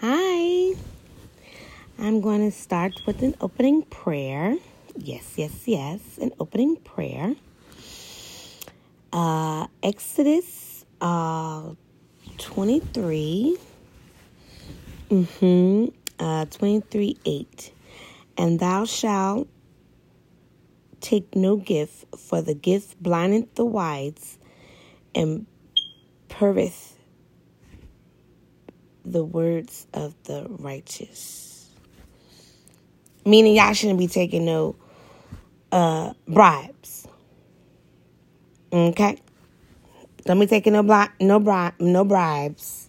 Hi. I'm going to start with an opening prayer. Yes, yes, yes, an opening prayer. Uh, Exodus uh, 23. Mm-hmm. Uh, 23 8. And thou shalt take no gift, for the gift blindeth the wise and purveth the words of the righteous. Meaning y'all shouldn't be taking no uh bribes. Okay? Don't be taking no bri- no bri- no bribes.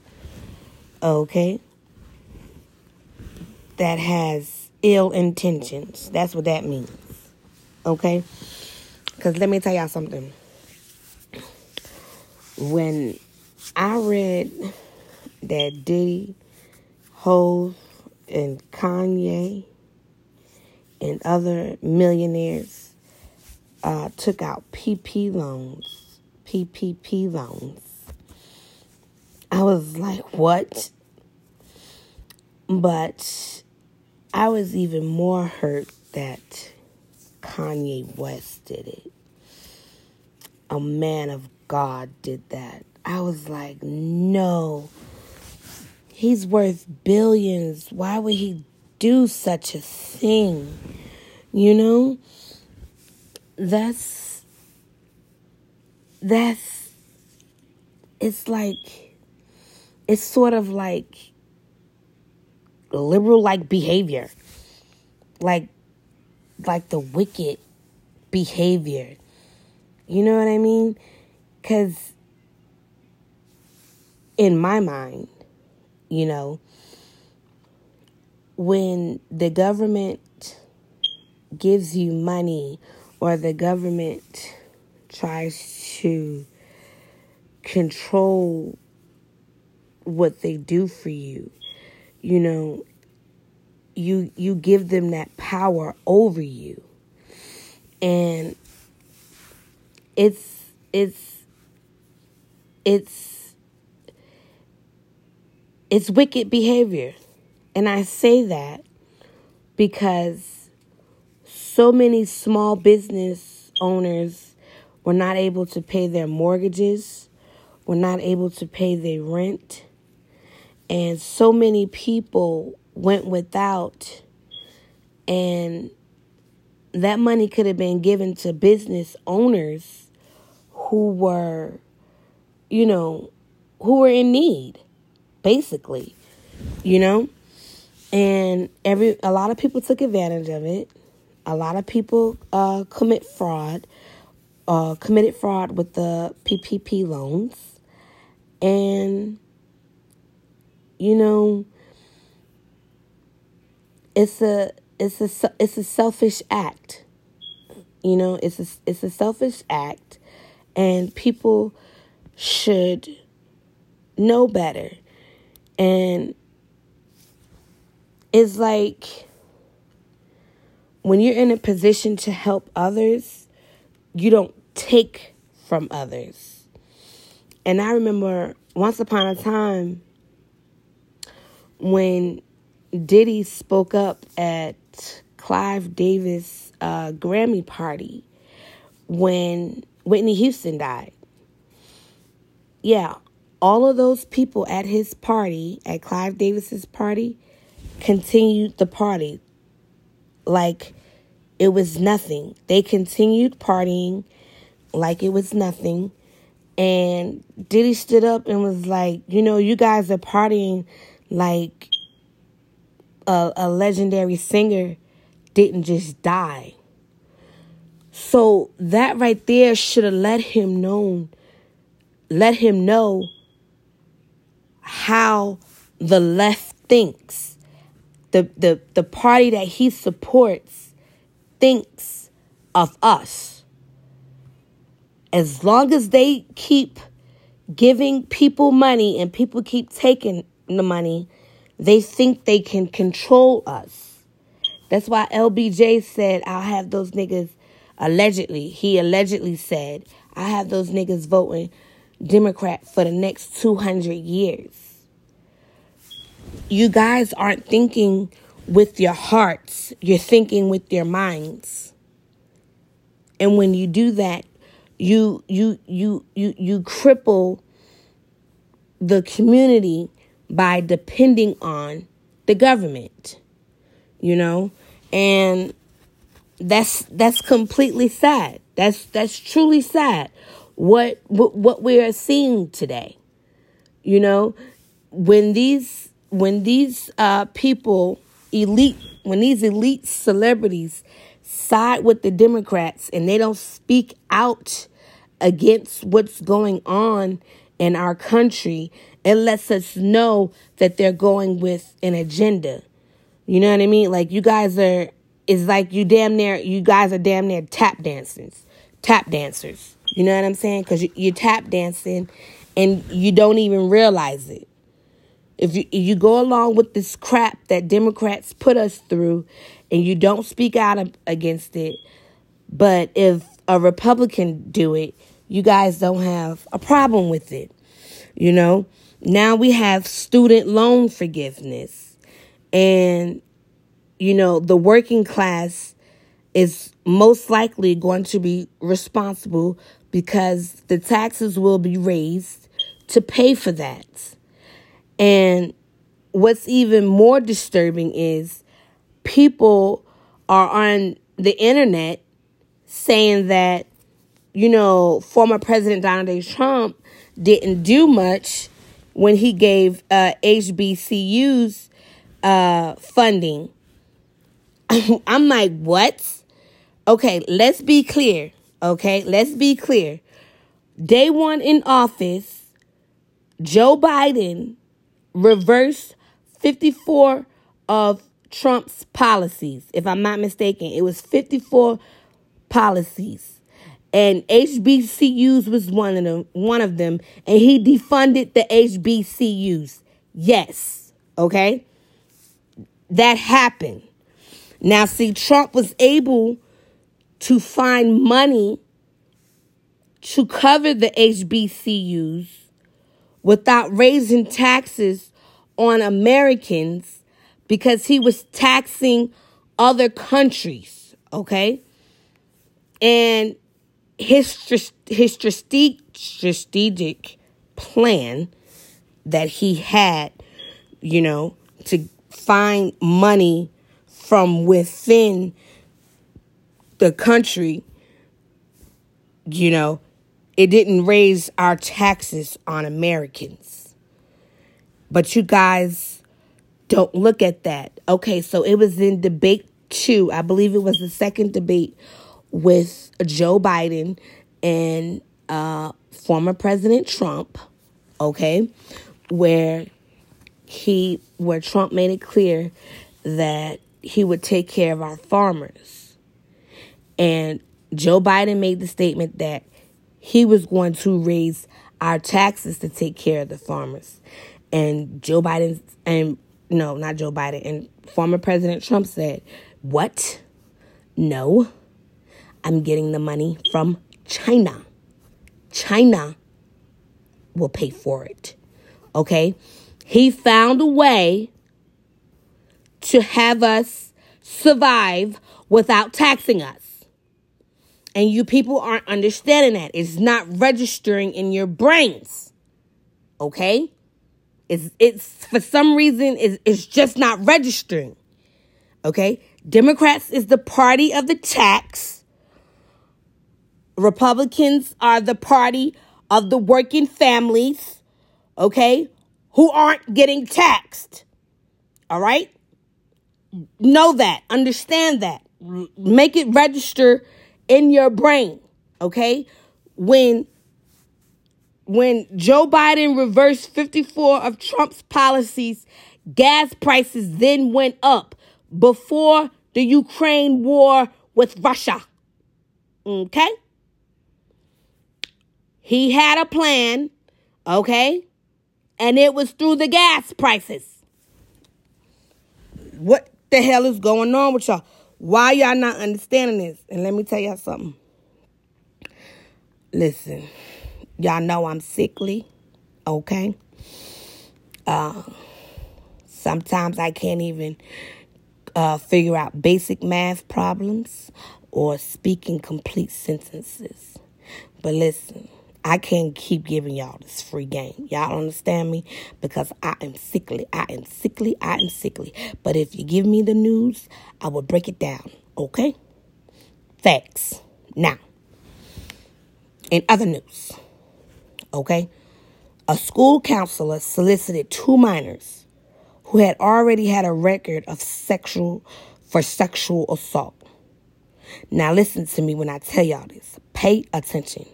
Okay? That has ill intentions. That's what that means. Okay? Cuz let me tell y'all something. When I read that Diddy, Hove, and Kanye and other millionaires uh, took out PP loans, PPP loans. I was like, what? But I was even more hurt that Kanye West did it. A man of God did that. I was like, no. He's worth billions. Why would he do such a thing? You know? That's that's it's like it's sort of like liberal like behavior. Like like the wicked behavior. You know what I mean? Cuz in my mind, you know, when the government gives you money or the government tries to control what they do for you, you know, you you give them that power over you. And it's it's it's it's wicked behavior. And I say that because so many small business owners were not able to pay their mortgages, were not able to pay their rent, and so many people went without. And that money could have been given to business owners who were you know who were in need basically, you know? And every a lot of people took advantage of it. A lot of people uh, commit fraud, uh, committed fraud with the PPP loans, and you know, it's a it's a it's a selfish act. You know, it's a it's a selfish act, and people should know better. And it's like when you're in a position to help others, you don't take from others. And I remember once upon a time when Diddy spoke up at Clive Davis uh, Grammy party when Whitney Houston died. Yeah, all of those people at his party, at Clive Davis's party, continued the party like it was nothing. They continued partying like it was nothing. And Diddy stood up and was like, you know, you guys are partying like a, a legendary singer didn't just die. So that right there should have let him know, let him know how the left thinks. The, the, the party that he supports thinks of us. As long as they keep giving people money and people keep taking the money, they think they can control us. That's why LBJ said, I'll have those niggas, allegedly, he allegedly said, I have those niggas voting Democrat for the next 200 years. you guys aren't thinking with your hearts, you're thinking with your minds. And when you do that, you you you you you cripple the community by depending on the government. You know? And that's that's completely sad. That's that's truly sad. What what, we are seeing today. You know, when these when these uh, people elite when these elite celebrities side with the Democrats and they don't speak out against what's going on in our country, it lets us know that they're going with an agenda. You know what I mean? Like you guys are it's like you damn near you guys are damn near tap dancers. Tap dancers. You know what I'm saying? Cuz you, you're tap dancing and you don't even realize it. If you, if you go along with this crap that Democrats put us through and you don't speak out against it, but if a Republican do it, you guys don't have a problem with it. You know, now we have student loan forgiveness and you know, the working class is most likely going to be responsible because the taxes will be raised to pay for that. And what's even more disturbing is people are on the internet saying that, you know, former President Donald J. Trump didn't do much when he gave uh, HBCUs uh, funding. I'm like, what? Okay, let's be clear. Okay, let's be clear. Day one in office, Joe Biden reversed 54 of Trump's policies. If I'm not mistaken, it was 54 policies. And HBCUs was one of them, one of them, and he defunded the HBCUs. Yes. Okay? That happened. Now see Trump was able to find money to cover the HBCUs without raising taxes on Americans because he was taxing other countries, okay? And his his strategic plan that he had, you know, to find money from within the country, you know, it didn't raise our taxes on Americans. But you guys don't look at that. Okay, so it was in debate two. I believe it was the second debate with Joe Biden and uh, former President Trump. Okay, where he where Trump made it clear that he would take care of our farmers. And Joe Biden made the statement that he was going to raise our taxes to take care of the farmers. And Joe Biden, and no, not Joe Biden, and former President Trump said, What? No, I'm getting the money from China. China will pay for it. Okay? He found a way to have us survive without taxing us. And you people aren't understanding that. It's not registering in your brains. Okay? It's it's for some reason it's, it's just not registering. Okay? Democrats is the party of the tax. Republicans are the party of the working families, okay, who aren't getting taxed. All right? Know that, understand that. Make it register in your brain, okay? When when Joe Biden reversed 54 of Trump's policies, gas prices then went up before the Ukraine war with Russia. Okay? He had a plan, okay? And it was through the gas prices. What the hell is going on with y'all? Why y'all not understanding this? And let me tell y'all something. Listen, y'all know I'm sickly, okay? Uh, Sometimes I can't even uh, figure out basic math problems or speak in complete sentences. But listen, I can't keep giving y'all this free game. Y'all understand me? Because I am sickly. I am sickly. I am sickly. But if you give me the news, I will break it down. Okay? Facts. Now, in other news, okay, a school counselor solicited two minors who had already had a record of sexual for sexual assault. Now, listen to me when I tell y'all this. Pay attention.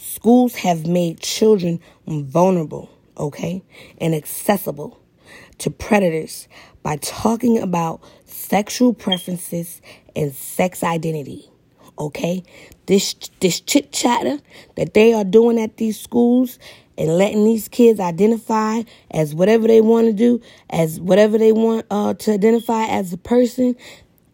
Schools have made children vulnerable, okay, and accessible to predators by talking about sexual preferences and sex identity. Okay, this this chit chatter that they are doing at these schools and letting these kids identify as whatever they want to do, as whatever they want uh, to identify as a person,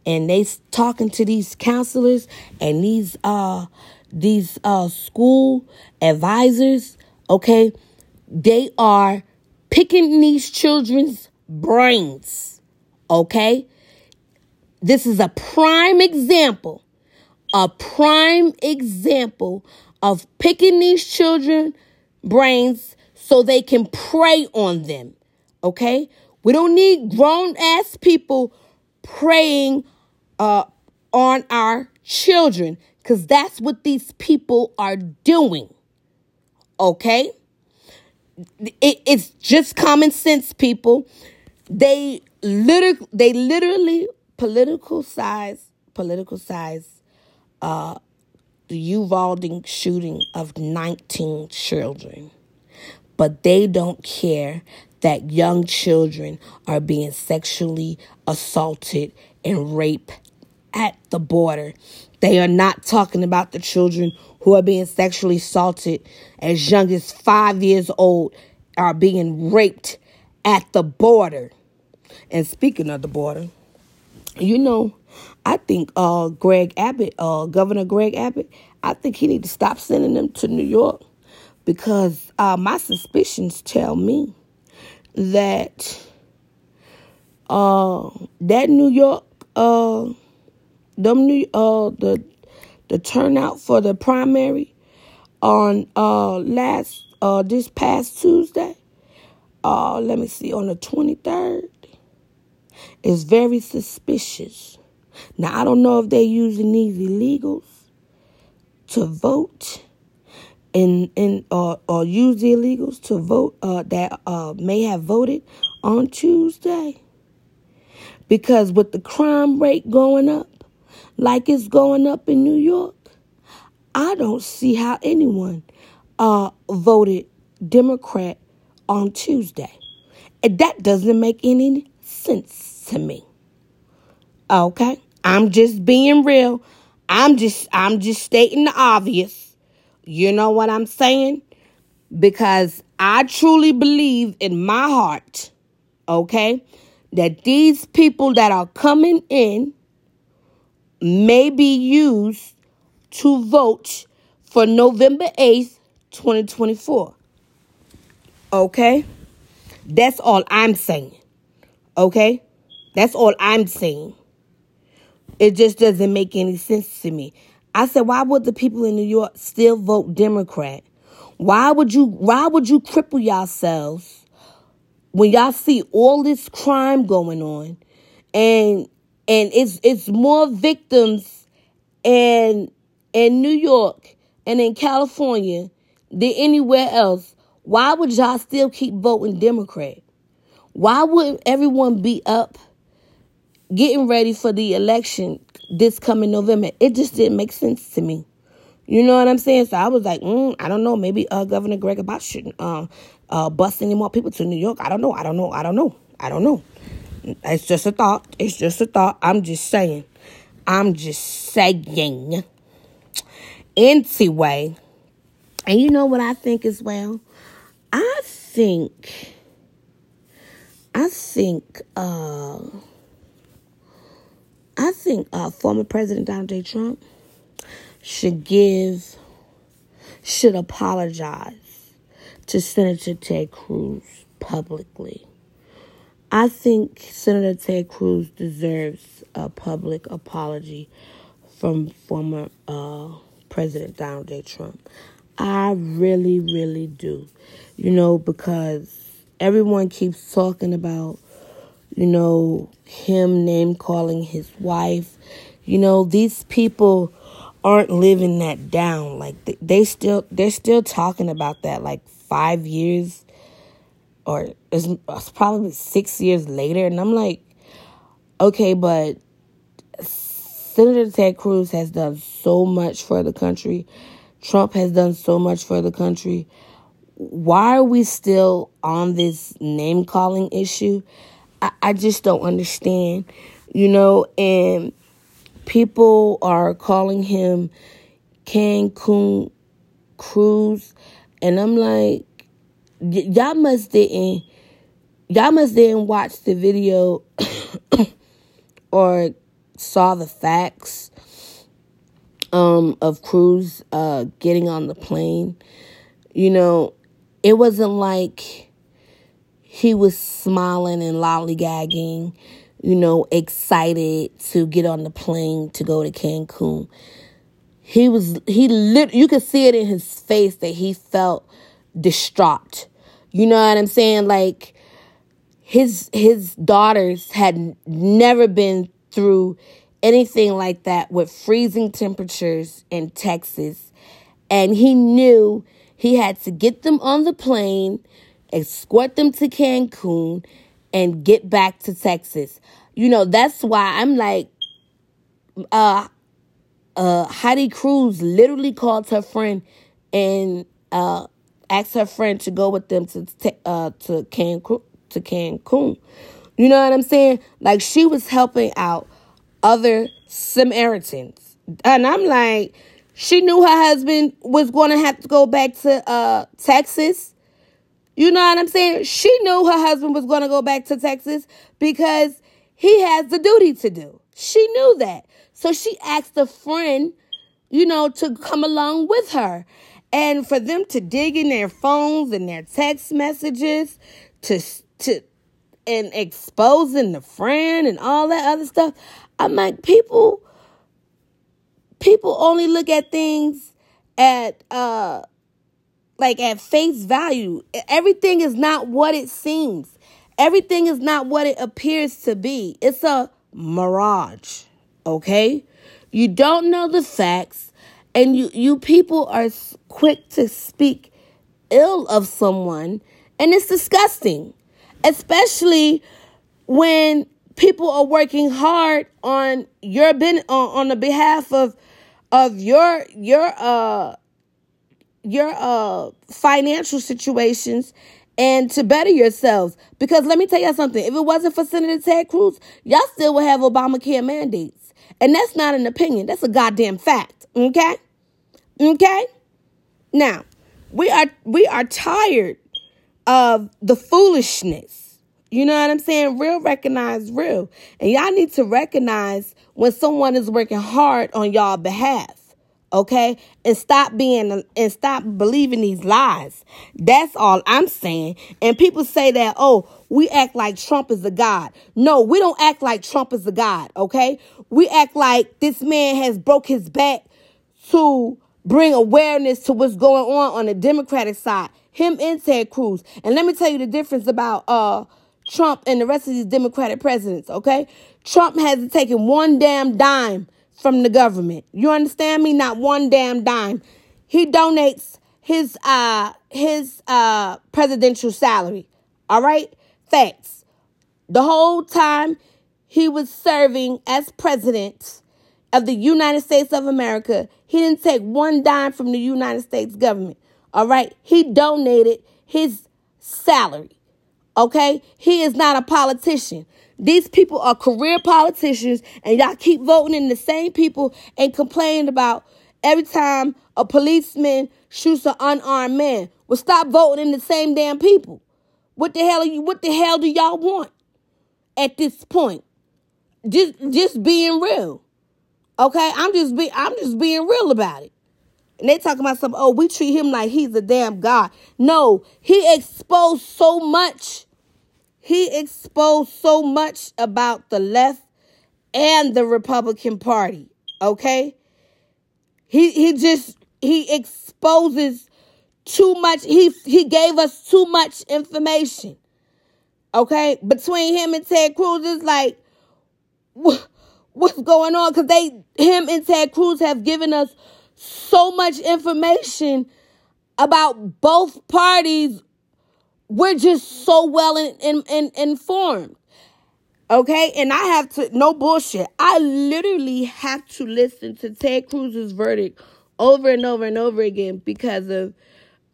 and they talking to these counselors and these uh these uh school advisors, okay, they are picking these children's brains, okay? This is a prime example, a prime example of picking these children brains so they can prey on them, okay? We don't need grown ass people preying uh, on our children because that's what these people are doing. Okay? It, it's just common sense, people. They literally, they literally political size, political size, uh, the Uvalde shooting of 19 children. But they don't care that young children are being sexually assaulted and raped at the border. They are not talking about the children who are being sexually assaulted as young as five years old are being raped at the border. And speaking of the border, you know, I think uh, Greg Abbott, uh, Governor Greg Abbott, I think he need to stop sending them to New York because uh, my suspicions tell me that uh, that New York uh, them new uh the the turnout for the primary on uh last uh this past Tuesday. Uh let me see on the 23rd is very suspicious. Now I don't know if they're using these illegals to vote and and uh, or use the illegals to vote uh, that uh, may have voted on Tuesday. Because with the crime rate going up, like it's going up in New York, I don't see how anyone uh, voted Democrat on Tuesday. And that doesn't make any sense to me. Okay? I'm just being real. I'm just I'm just stating the obvious. You know what I'm saying? Because I truly believe in my heart, okay, that these people that are coming in may be used to vote for November 8th, 2024. Okay? That's all I'm saying. Okay? That's all I'm saying. It just doesn't make any sense to me. I said, why would the people in New York still vote Democrat? Why would you why would you cripple yourselves when y'all see all this crime going on and and it's it's more victims in in New York and in California than anywhere else. Why would y'all still keep voting Democrat? Why would everyone be up getting ready for the election this coming November? It just didn't make sense to me. You know what I'm saying? So I was like, mm, I don't know. Maybe uh, Governor Greg Abbott shouldn't uh, uh, bust any more people to New York. I don't know. I don't know. I don't know. I don't know. It's just a thought. It's just a thought. I'm just saying. I'm just saying. Anyway, and you know what I think as well? I think, I think, uh, I think uh, former President Donald J. Trump should give, should apologize to Senator Ted Cruz publicly I think Senator Ted Cruz deserves a public apology from former uh, President Donald J. Trump. I really, really do. You know, because everyone keeps talking about, you know, him name calling his wife. You know, these people aren't living that down. Like they, they still they're still talking about that like 5 years or it's, probably 6 years later and I'm like okay, but Senator Ted Cruz has done so much for the country. Trump has done so much for the country. Why are we still on this name calling issue? I, I just don't understand, you know, and people are calling him Cancun Cruz, and I'm like, y- y'all must didn't, y'all must didn't watch the video or saw the facts um, of Cruz uh, getting on the plane. You know, it wasn't like he was smiling and lollygagging, you know, excited to get on the plane to go to Cancun. He was he lit you could see it in his face that he felt distraught. You know what I'm saying? Like his his daughters had never been through anything like that with freezing temperatures in Texas. And he knew he had to get them on the plane, escort them to Cancun, and get back to Texas. You know, that's why I'm like, uh, uh, Heidi Cruz literally called her friend and uh, asked her friend to go with them to uh, to Cancun. To Cancun, you know what I'm saying? Like she was helping out other Samaritans. And I'm like, she knew her husband was going to have to go back to uh, Texas. You know what I'm saying? She knew her husband was going to go back to Texas because he has the duty to do. She knew that. So she asked a friend, you know, to come along with her. And for them to dig in their phones and their text messages to to and exposing the friend and all that other stuff. I'm like, people, people only look at things at, uh, like at face value. Everything is not what it seems. Everything is not what it appears to be. It's a mirage. Okay? You don't know the facts and you you people are quick to speak ill of someone and it's disgusting. Especially when people are working hard on your ben on, on the behalf of of your your uh your uh financial situations and to better yourselves. Because let me tell you something, if it wasn't for Senator Ted Cruz, y'all still would have Obamacare mandates. And that's not an opinion, that's a goddamn fact. Okay? Okay? Now, we are we are tired of the foolishness you know what I'm saying? Real recognize real. And y'all need to recognize when someone is working hard on y'all behalf. Okay? And stop being and stop believing these lies. That's all I'm saying. And people say that, oh, we act like Trump is a god. No, we don't act like Trump is a god, okay? We act like this man has broke his back to bring awareness to what's going on on the Democratic side. Him and Ted Cruz. And let me tell you the difference about uh Trump and the rest of these Democratic presidents, okay? Trump hasn't taken one damn dime from the government. You understand me? Not one damn dime. He donates his uh his uh presidential salary. All right? Facts. The whole time he was serving as president of the United States of America, he didn't take one dime from the United States government. All right? He donated his salary. Okay? He is not a politician. These people are career politicians, and y'all keep voting in the same people and complaining about every time a policeman shoots an unarmed man. Well, stop voting in the same damn people. What the hell are you? What the hell do y'all want at this point? Just, just being real. Okay, I'm just be, I'm just being real about it. And they talking about some, oh, we treat him like he's a damn god. No, he exposed so much he exposed so much about the left and the Republican Party. Okay? He he just he exposes too much. He he gave us too much information. Okay? Between him and Ted Cruz, it's like what's going on? Because they him and Ted Cruz have given us so much information about both parties. We're just so well in, in, in, informed. Okay, and I have to no bullshit. I literally have to listen to Ted Cruz's verdict over and over and over again because of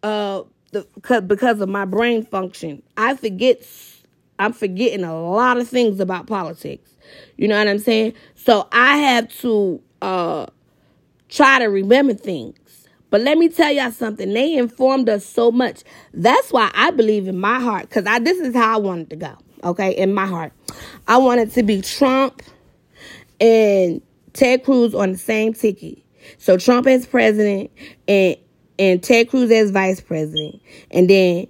uh the because of my brain function. I forget I'm forgetting a lot of things about politics. You know what I'm saying? So I have to uh try to remember things. But let me tell y'all something. They informed us so much. That's why I believe in my heart, because I this is how I wanted to go. Okay, in my heart. I wanted to be Trump and Ted Cruz on the same ticket. So Trump as president and and Ted Cruz as vice president. And then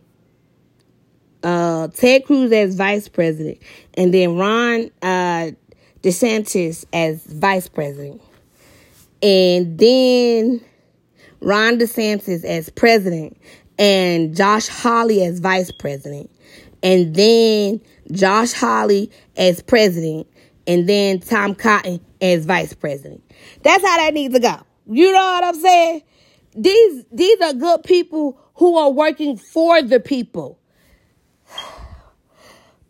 uh, Ted Cruz as vice president. And then Ron uh, DeSantis as vice president. And then Ron DeSantis as president. And Josh Hawley as vice president. And then Josh Hawley as president. And then Tom Cotton as vice president. That's how that needs to go. You know what I'm saying? These these are good people who are working for the people.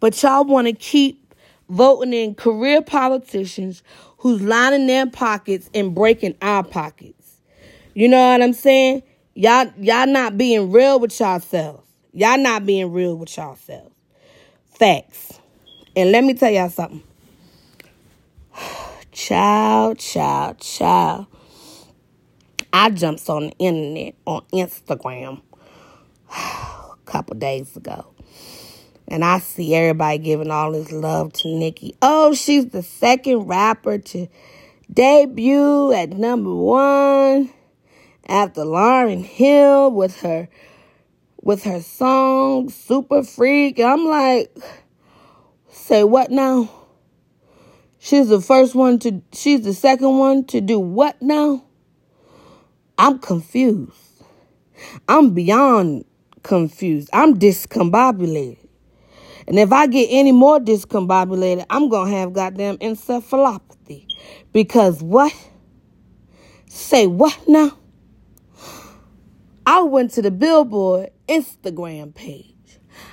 But y'all want to keep voting in career politicians who's lining their pockets and breaking our pockets. You know what I'm saying? Y'all y'all not being real with yourselves. Y'all not being real with yourselves. Facts. And let me tell y'all something. Child, child, child. I jumped on the internet on Instagram a couple days ago. And I see everybody giving all this love to Nicki. Oh, she's the second rapper to debut at number one after Lauryn Hill with her with her song Super Freak. I'm like, say what now? She's the first one to she's the second one to do what now? I'm confused. I'm beyond confused. I'm discombobulated. And if I get any more discombobulated, I'm going to have goddamn encephalopathy. Because what? Say what now? I went to the Billboard Instagram page.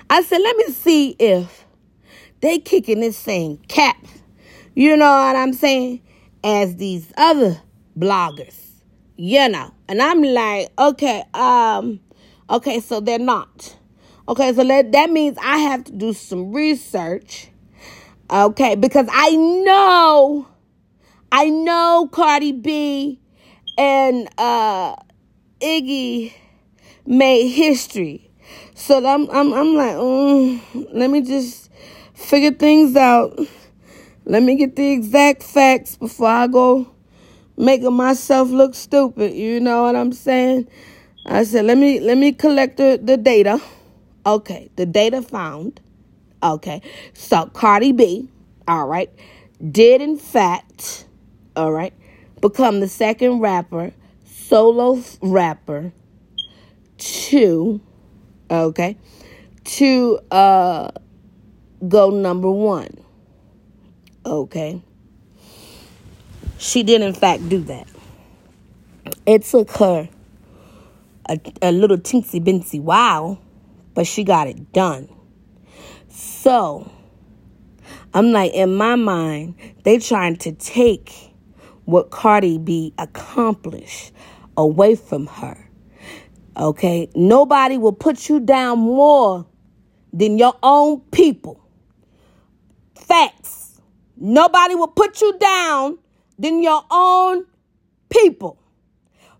I said, let me see if they kicking this same cap. You know what I'm saying? As these other bloggers. You know. And I'm like, okay, um, okay, so they're not. Okay, so that, that means I have to do some research. Okay, because I know, I know Cardi B and uh, Iggy made history. So I'm, I'm, I'm like, mm, let me just figure things out. Let me get the exact facts before I go making myself look stupid. You know what I'm saying? I said, let me let me collect the, the data. Okay, the data found. Okay, so Cardi B, all right, did in fact, all right, become the second rapper, solo rapper, to, okay, to uh go number one. Okay. She did in fact do that. It took her a, a little teensy bincy while but she got it done. So, I'm like, in my mind, they trying to take what Cardi B accomplished away from her. Okay? Nobody will put you down more than your own people. Facts. Nobody will put you down than your own people.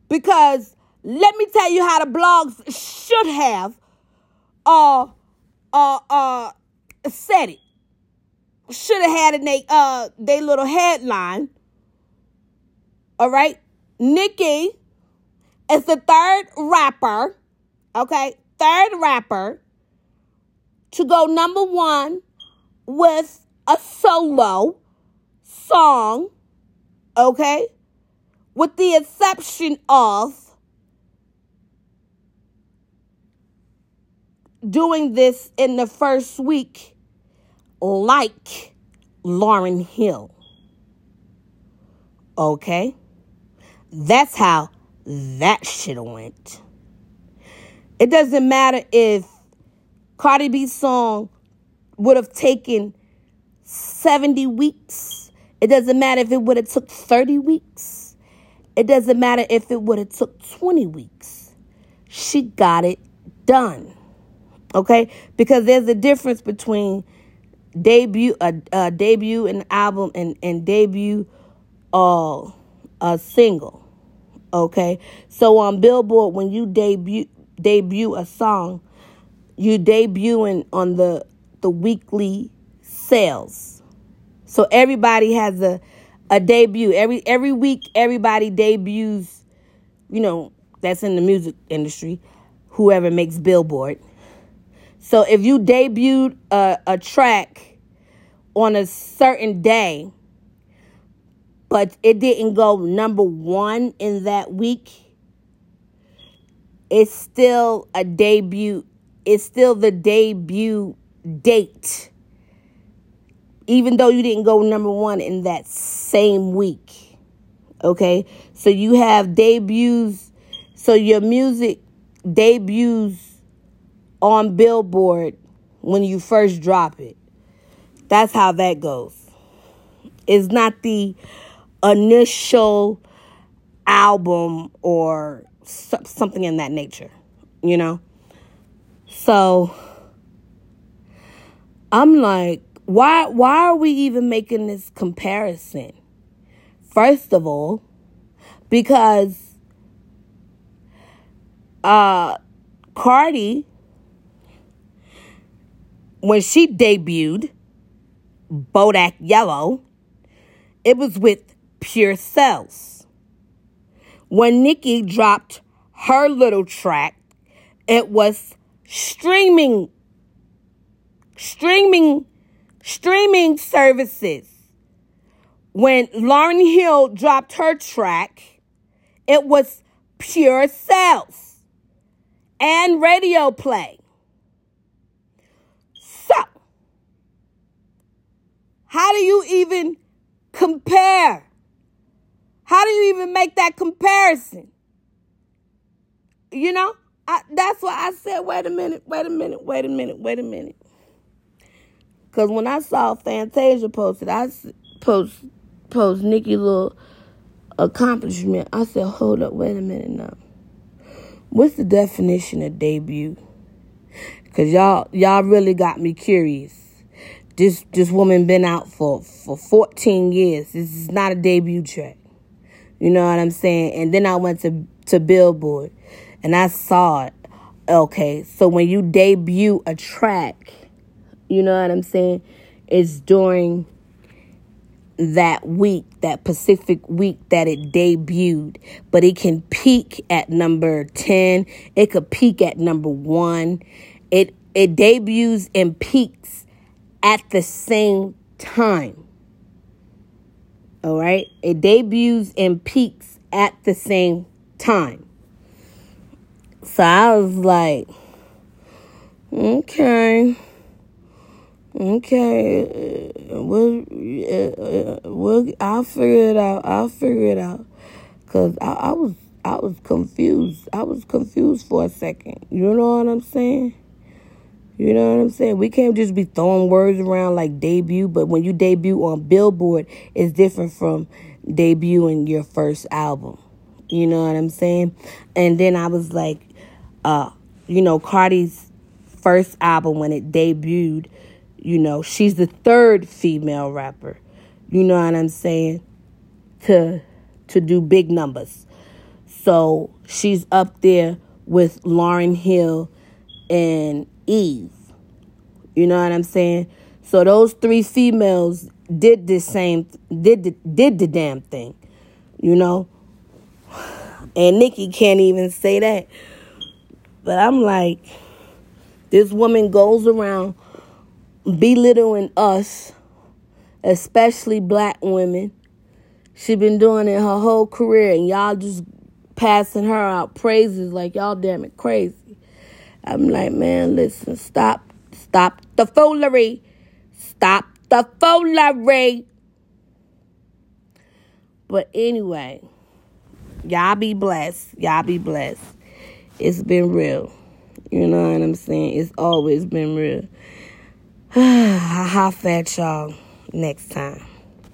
Because let me tell you how the blogs should have uh uh uh said it. Should have had in they uh they little headline. All right. Nicki is the third rapper, okay, third rapper to go number one with a solo song, okay? With the exception of doing this in the first week, like Lauryn Hill. Okay? That's how that shit went. It doesn't matter if Cardi B's song would have taken 70 weeks. It doesn't matter if it would have took 30 weeks. It doesn't matter if it would have took 20 weeks. She got it done. Okay? Because there's a difference between debut a, a debut an album and and debut uh, a single. Okay? So on Billboard when you debut debut a song, you debuting on the the weekly sales. So everybody has a a debut. Every every week everybody debuts, you know, that's in the music industry, whoever makes Billboard. So if you debuted a, a track on a certain day, but it didn't go number one in that week, it's still a debut. It's still the debut date. Even though you didn't go number one in that same week. Okay? So you have debuts. So your music debuts on Billboard when you first drop it. That's how that goes. It's not the initial album or something in that nature, you know? So I'm like, why why are we even making this comparison? First of all, because uh Cardi when she debuted Bodak Yellow, it was with pure sales. When Nicki dropped her little track, it was streaming streaming streaming services. When Lauryn Hill dropped her track, it was pure sales and radio play. So, how do you even compare? How do you even make that comparison? You know, I, that's why I said, wait a minute, wait a minute, wait a minute, wait a minute. Because when I saw Fantasia posted, I post post Nicki little accomplishment. I said, hold up, wait a minute now. What's the definition of debut? Cause y'all y'all really got me curious. This this woman been out for for 14 years. This is not a debut track. You know what I'm saying? And then I went to to Billboard and I saw it. Okay, so when you debut a track, you know what I'm saying? It's during that week, that Pacific week that it debuted. But it can peak at number 10. It could peak at number 1. It it debuts and peaks at the same time. All right? It debuts and peaks at the same time. So I was like, okay. Okay, we'll, we'll, I'll figure it out. I'll figure it out. Cause I, I was, I was confused. I was confused for a second. You know what I'm saying? You know what I'm saying? We can't just be throwing words around like debut, but when you debut on Billboard, it's different from debuting your first album. You know what I'm saying? And then I was like, uh, you know, Cardi's first album when it debuted you know, she's the third female rapper. You know what I'm saying? To to do big numbers. So she's up there with Lauryn Hill and Eve. You know what I'm saying? So those three females did the same did the, did the damn thing. You know? And Nicki can't even say that. But I'm like this woman goes around belittling us, especially black women. She been doing it her whole career, and y'all just passing her out praises like y'all damn it crazy. I'm like, man, listen, stop, stop the foolery, stop the foolery. But anyway, y'all be blessed. Y'all be blessed. It's been real. You know what I'm saying? It's always been real. I'll fat y'all next time.